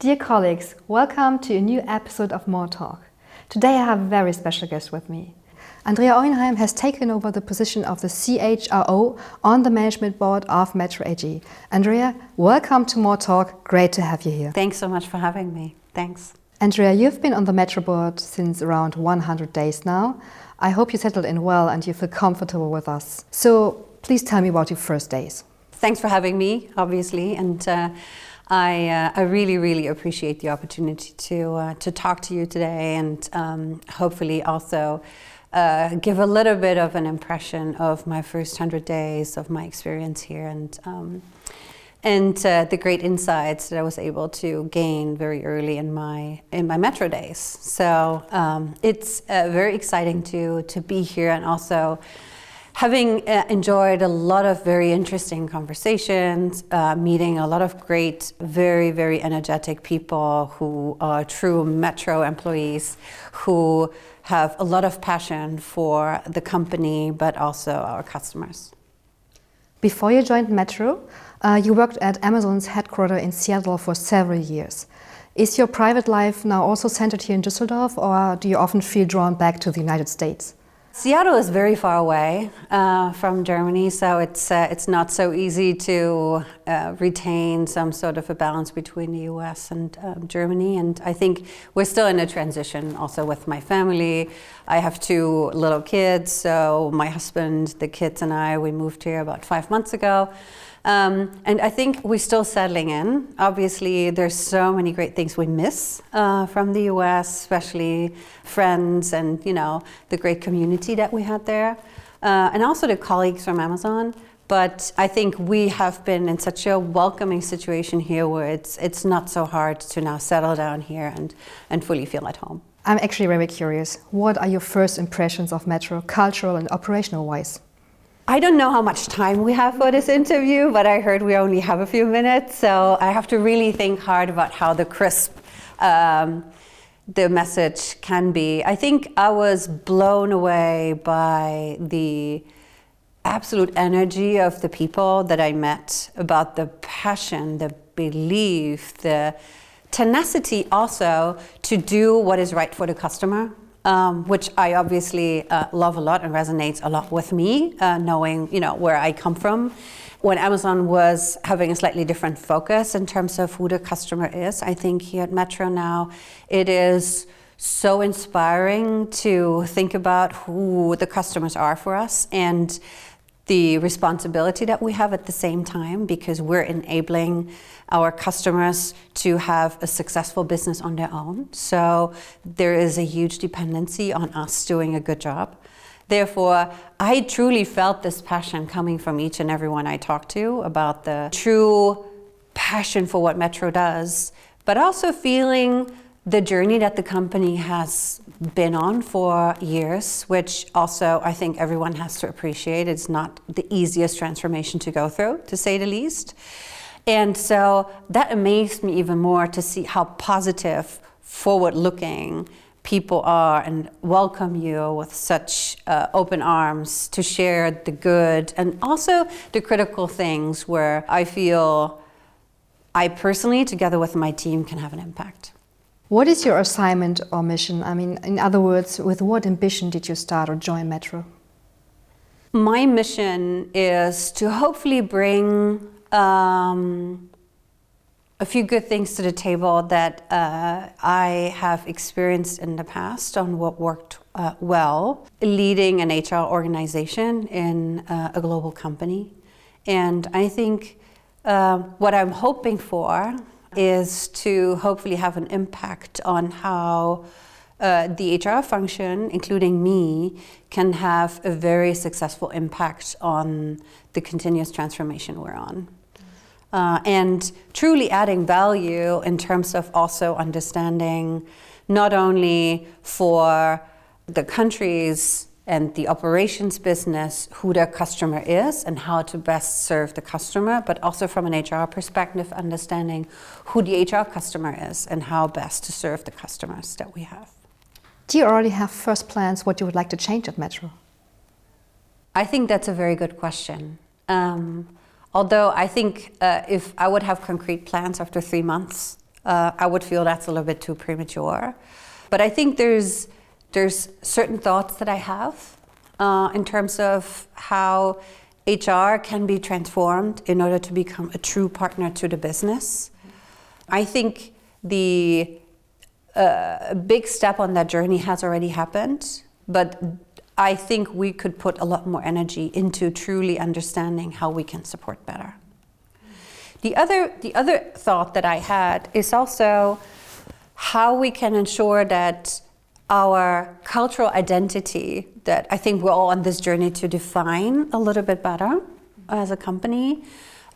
Dear colleagues, welcome to a new episode of More Talk. Today I have a very special guest with me. Andrea Euenheim has taken over the position of the CHRO on the management board of Metro AG. Andrea, welcome to More Talk. Great to have you here. Thanks so much for having me. Thanks. Andrea, you've been on the Metro board since around 100 days now. I hope you settled in well and you feel comfortable with us. So please tell me about your first days. Thanks for having me, obviously, and uh, I, uh, I really, really appreciate the opportunity to uh, to talk to you today, and um, hopefully also uh, give a little bit of an impression of my first hundred days of my experience here, and um, and uh, the great insights that I was able to gain very early in my in my metro days. So um, it's uh, very exciting to to be here and also having uh, enjoyed a lot of very interesting conversations, uh, meeting a lot of great, very very energetic people who are true metro employees who have a lot of passion for the company but also our customers. Before you joined Metro, uh, you worked at Amazon's headquarters in Seattle for several years. Is your private life now also centered here in Düsseldorf, or do you often feel drawn back to the United States? Seattle is very far away uh, from Germany, so it's uh, it's not so easy to uh, retain some sort of a balance between the U.S. and um, Germany. And I think we're still in a transition, also with my family. I have two little kids, so my husband, the kids, and I we moved here about five months ago. Um, and I think we're still settling in. Obviously, there's so many great things we miss uh, from the U.S., especially friends and you know the great community that we had there, uh, and also the colleagues from Amazon. But I think we have been in such a welcoming situation here, where it's it's not so hard to now settle down here and and fully feel at home. I'm actually very curious. What are your first impressions of Metro, cultural and operational wise? I don't know how much time we have for this interview, but I heard we only have a few minutes, so I have to really think hard about how the crisp um, the message can be. I think I was blown away by the absolute energy of the people that I met, about the passion, the belief, the tenacity also to do what is right for the customer um, which I obviously uh, love a lot and resonates a lot with me, uh, knowing you know where I come from. When Amazon was having a slightly different focus in terms of who the customer is, I think here at Metro now it is so inspiring to think about who the customers are for us and the responsibility that we have at the same time because we're enabling our customers to have a successful business on their own. So there is a huge dependency on us doing a good job. Therefore, I truly felt this passion coming from each and everyone I talked to about the true passion for what Metro does, but also feeling the journey that the company has been on for years, which also I think everyone has to appreciate. It's not the easiest transformation to go through, to say the least. And so that amazed me even more to see how positive, forward looking people are and welcome you with such uh, open arms to share the good and also the critical things where I feel I personally, together with my team, can have an impact. What is your assignment or mission? I mean, in other words, with what ambition did you start or join Metro? My mission is to hopefully bring um, a few good things to the table that uh, I have experienced in the past on what worked uh, well, leading an HR organization in uh, a global company. And I think uh, what I'm hoping for is to hopefully have an impact on how uh, the HR function, including me, can have a very successful impact on the continuous transformation we're on. Uh, and truly adding value in terms of also understanding not only for the countries and the operations business who their customer is and how to best serve the customer, but also from an HR perspective, understanding who the HR customer is and how best to serve the customers that we have. Do you already have first plans what you would like to change at Metro? I think that's a very good question. Um, although I think uh, if I would have concrete plans after three months, Uh, I would feel that's a little bit too premature. But I think there's, there's certain thoughts that I have uh, in terms of how HR can be transformed in order to become a true partner to the business. I think the uh, big step on that journey has already happened, but I think we could put a lot more energy into truly understanding how we can support better. The other, the other thought that I had is also how we can ensure that our cultural identity that I think we're all on this journey to define a little bit better as a company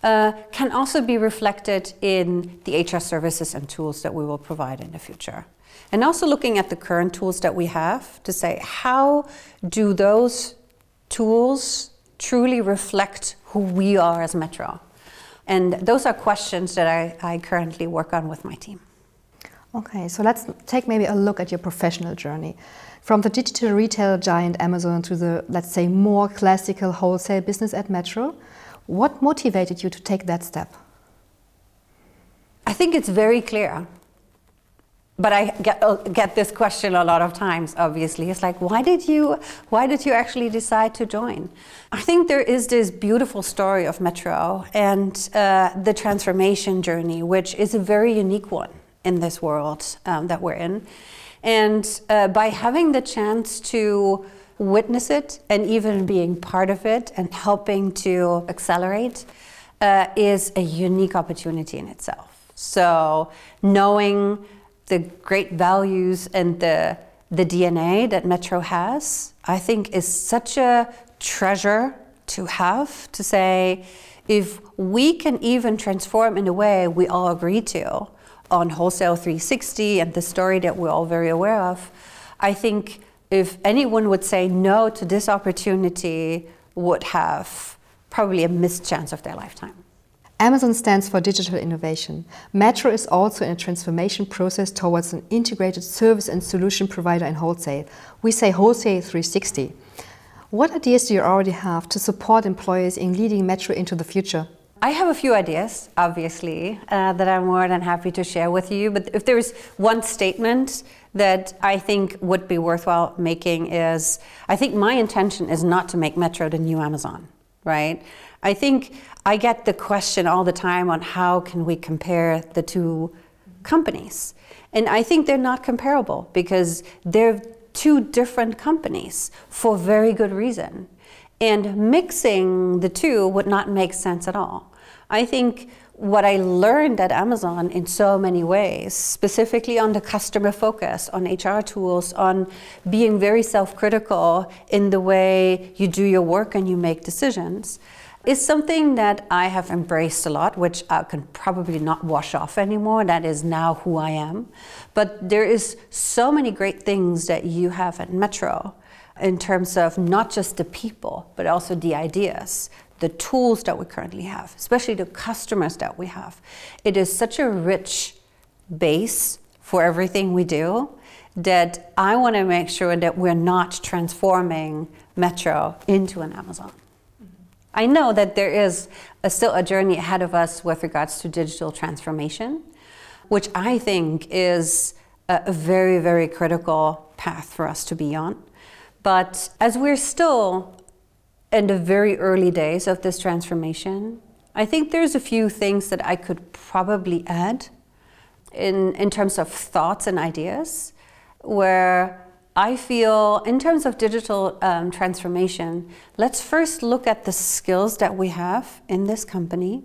uh, can also be reflected in the HR services and tools that we will provide in the future. And also looking at the current tools that we have to say, how do those tools truly reflect who we are as Metro? And those are questions that I, I currently work on with my team. Okay, so let's take maybe a look at your professional journey. From the digital retail giant Amazon to the, let's say, more classical wholesale business at Metro, what motivated you to take that step? I think it's very clear. But I get, uh, get this question a lot of times, obviously. It's like, why did, you, why did you actually decide to join? I think there is this beautiful story of Metro and uh, the transformation journey, which is a very unique one in this world um, that we're in. And uh, by having the chance to witness it and even being part of it and helping to accelerate uh, is a unique opportunity in itself. So, knowing the great values and the, the DNA that Metro has, I think is such a treasure to have to say, if we can even transform in a way we all agree to on Wholesale 360 and the story that we're all very aware of, I think if anyone would say no to this opportunity, would have probably a missed chance of their lifetime. Amazon stands for digital innovation. Metro is also in a transformation process towards an integrated service and solution provider in wholesale. We say Wholesale 360. What ideas do you already have to support employers in leading Metro into the future? I have a few ideas, obviously, uh, that I'm more than happy to share with you. But if there's one statement that I think would be worthwhile making is I think my intention is not to make Metro the new Amazon, right? I think I get the question all the time on how can we compare the two companies. And I think they're not comparable because they're two different companies for very good reason. And mixing the two would not make sense at all. I think what I learned at Amazon in so many ways, specifically on the customer focus, on HR tools, on being very self critical in the way you do your work and you make decisions, is something that I have embraced a lot, which I can probably not wash off anymore. That is now who I am. But there is so many great things that you have at Metro in terms of not just the people, but also the ideas, the tools that we currently have, especially the customers that we have. It is such a rich base for everything we do that I want to make sure that we're not transforming Metro into an Amazon. Mm-hmm. I know that there is a, still a journey ahead of us with regards to digital transformation, which I think is a, a very, very critical path for us to be on. But as we're still in the very early days of this transformation, I think there's a few things that I could probably add in, in terms of thoughts and ideas where I feel, in terms of digital um, transformation, let's first look at the skills that we have in this company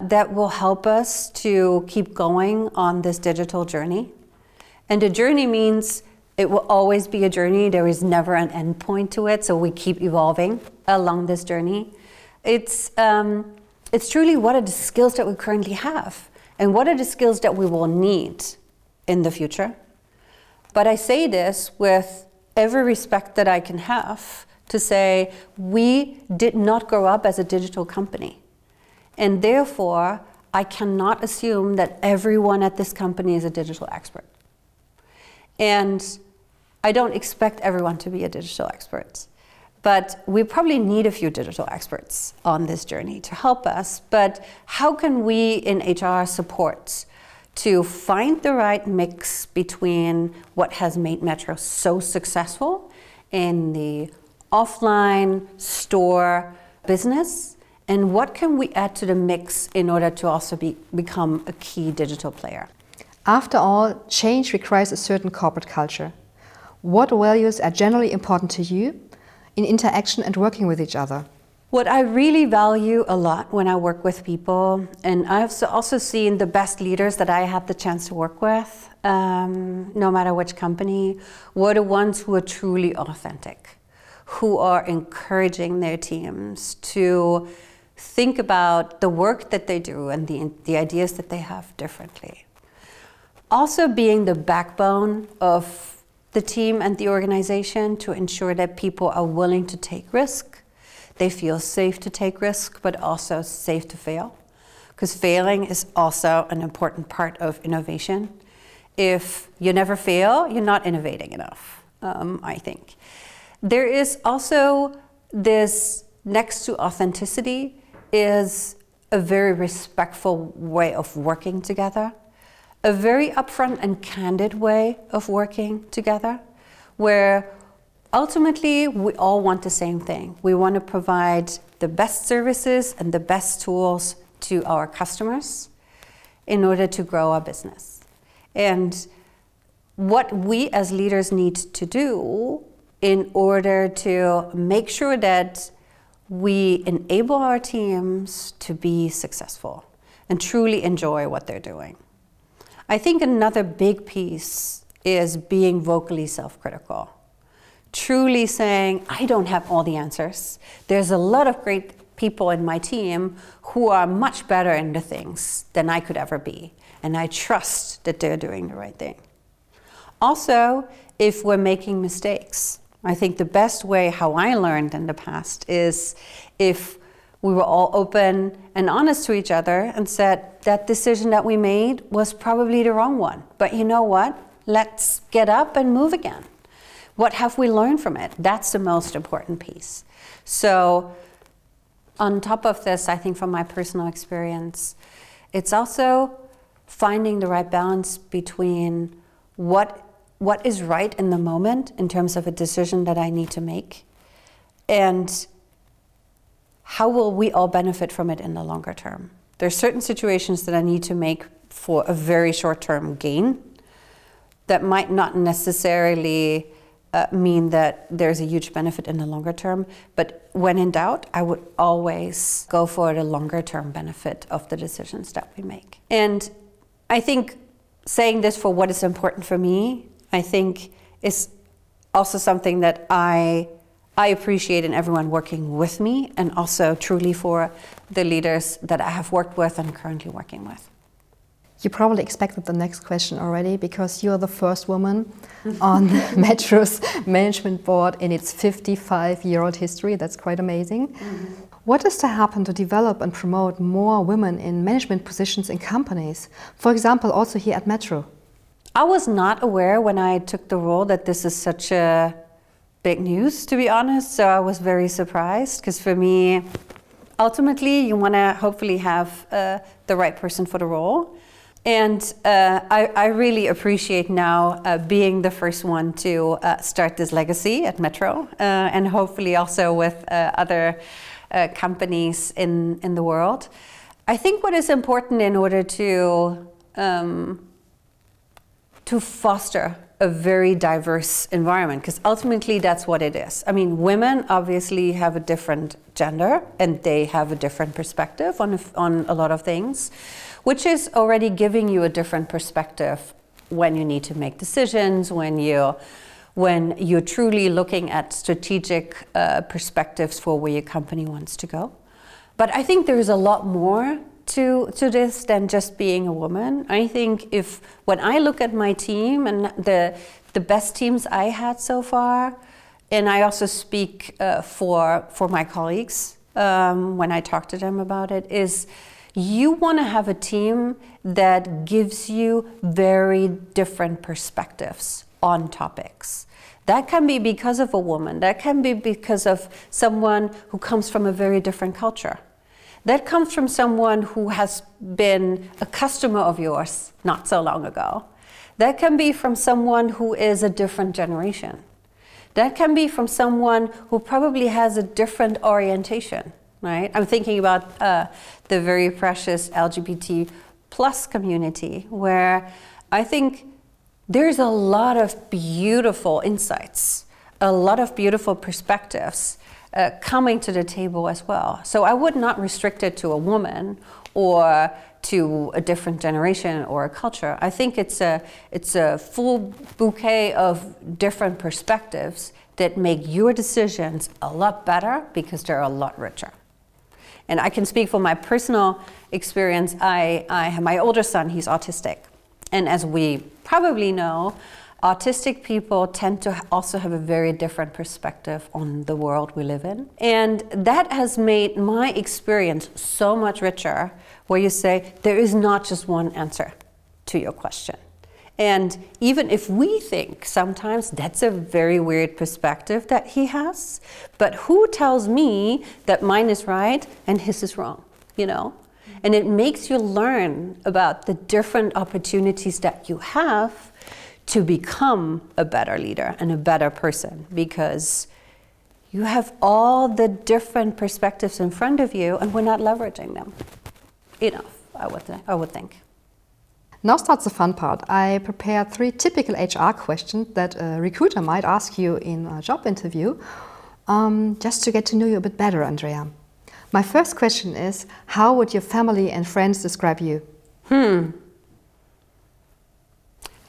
that will help us to keep going on this digital journey. And a journey means it will always be a journey. There is never an end point to it, so we keep evolving along this journey. It's, um, it's truly what are the skills that we currently have, and what are the skills that we will need in the future. But I say this with every respect that I can have to say we did not grow up as a digital company. And therefore, I cannot assume that everyone at this company is a digital expert. And I don't expect everyone to be a digital expert. But we probably need a few digital experts on this journey to help us. But how can we in HR support to find the right mix between what has made Metro so successful in the offline store business and what can we add to the mix in order to also be, become a key digital player. After all, change requires a certain corporate culture. What values are generally important to you in interaction and working with each other? What I really value a lot when I work with people, and I've also seen the best leaders that I had the chance to work with, um, no matter which company, were the ones who are truly authentic, who are encouraging their teams to think about the work that they do and the, the ideas that they have differently. Also, being the backbone of the team and the organization to ensure that people are willing to take risk they feel safe to take risk, but also safe to fail. Because failing is also an important part of innovation. If you never fail, you're not innovating enough, um, I think. There is also this, next to authenticity, is a very respectful way of working together, a very upfront and candid way of working together, where ultimately, we all want the same thing. We want to provide the best services and the best tools to our customers in order to grow our business. And what we as leaders need to do in order to make sure that we enable our teams to be successful and truly enjoy what they're doing. I think another big piece is being vocally self critical truly saying, I don't have all the answers. There's a lot of great people in my team who are much better in the things than I could ever be. And I trust that they're doing the right thing. Also, if we're making mistakes, I think the best way how I learned in the past is if we were all open and honest to each other and said that decision that we made was probably the wrong one. But you know what? Let's get up and move again. What have we learned from it? That's the most important piece. So, on top of this, I think from my personal experience, it's also finding the right balance between what what is right in the moment in terms of a decision that I need to make and how will we all benefit from it in the longer term. There are certain situations that I need to make for a very short term gain that might not necessarily uh, mean that there's a huge benefit in the longer term. But when in doubt, I would always go for the longer term benefit of the decisions that we make. And I think saying this for what is important for me, I think is also something that I I appreciate in everyone working with me and also truly for the leaders that I have worked with and currently working with. You probably expected the next question already because you're the first woman on Metro's management board in its 55 year old history. That's quite amazing. Mm -hmm. What is to happen to develop and promote more women in management positions in companies? For example, also here at Metro. I was not aware when I took the role that this is such a big news, to be honest. So I was very surprised because for me, ultimately, you want to hopefully have uh, the right person for the role. And uh, I, I, really appreciate now uh, being the first one to uh, start this legacy at Metro uh, and hopefully also with uh, other companies in, in the world. I think what is important in order to, um, to foster a very diverse environment, because ultimately that's what it is. I mean, women obviously have a different gender and they have a different perspective on, on a lot of things which is already giving you a different perspective when you need to make decisions, when you when you're truly looking at strategic uh, perspectives for where your company wants to go. But I think there's a lot more to to this than just being a woman. I think if when I look at my team and the the best teams I had so far, and I also speak uh, for for my colleagues um, when I talk to them about it, is you want to have a team that gives you very different perspectives on topics. That can be because of a woman, that can be because of someone who comes from a very different culture. That comes from someone who has been a customer of yours not so long ago. That can be from someone who is a different generation. That can be from someone who probably has a different orientation, right? I'm thinking about uh, the very precious LGBT plus community, where I think there's a lot of beautiful insights, a lot of beautiful perspectives uh, coming to the table as well. So I would not restrict it to a woman or to a different generation or a culture. I think it's a it's a full bouquet of different perspectives that make your decisions a lot better because they're a lot richer. And I can speak from my personal experience. I, I have my older son, he's autistic. And as we probably know, autistic people tend to also have a very different perspective on the world we live in. And that has made my experience so much richer, where you say there is not just one answer to your question. And even if we think sometimes that's a very weird perspective that he has, but who tells me that mine is right and his is wrong, you know? And it makes you learn about the different opportunities that you have to become a better leader and a better person because you have all the different perspectives in front of you and we're not leveraging them enough, I would, th- I would think. Now starts the fun part. I prepared three typical HR questions that a recruiter might ask you in a job interview, um, just to get to know you a bit better, Andrea. My first question is How would your family and friends describe you? Hmm.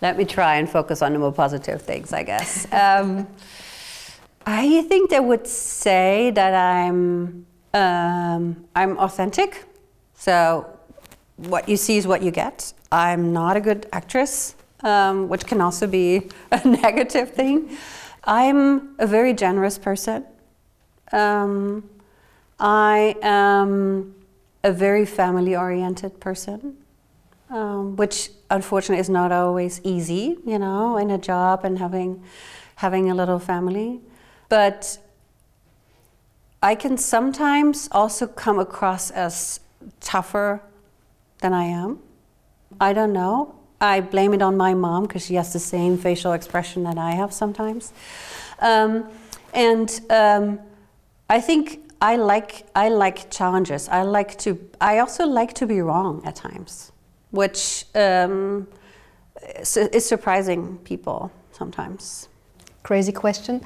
Let me try and focus on the more positive things, I guess. um, I think they would say that I'm um, I'm authentic. So what you see is what you get. I'm not a good actress, um, which can also be a negative thing. I'm a very generous person. Um, I am a very family oriented person, um, which unfortunately is not always easy, you know, in a job and having, having a little family. But I can sometimes also come across as tougher than I am. I don't know. I blame it on my mom because she has the same facial expression that I have sometimes. Um, and um, I think I like I like challenges. I like to. I also like to be wrong at times, which um, is, is surprising people sometimes. Crazy question.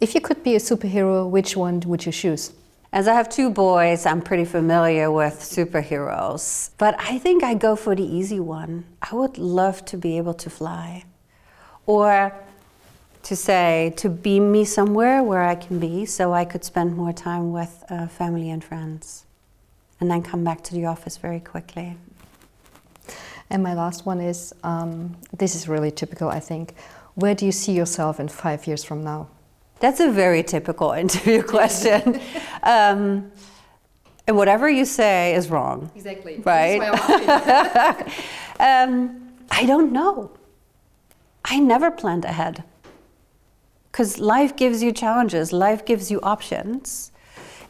If you could be a superhero, which one would you choose? As I have two boys, I'm pretty familiar with superheroes, but I think I go for the easy one. I would love to be able to fly. Or to say, to beam me somewhere where I can be so I could spend more time with uh, family and friends. And then come back to the office very quickly. And my last one is um, this is really typical, I think. Where do you see yourself in five years from now? That's a very typical interview question. um, and whatever you say is wrong. Exactly. Right? um, I don't know. I never planned ahead. Because life gives you challenges, life gives you options.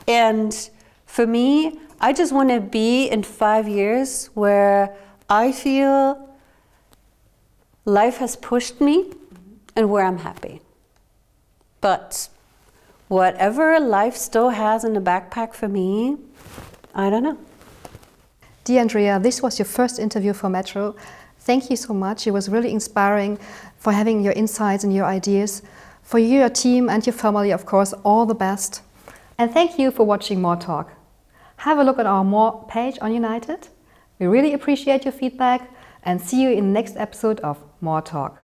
And for me, I just want to be in five years where I feel life has pushed me and where I'm happy. But whatever life still has in the backpack for me, I don't know. Dear Andrea, this was your first interview for Metro. Thank you so much. It was really inspiring for having your insights and your ideas. For you, your team, and your family, of course, all the best. And thank you for watching More Talk. Have a look at our More page on United. We really appreciate your feedback and see you in the next episode of More Talk.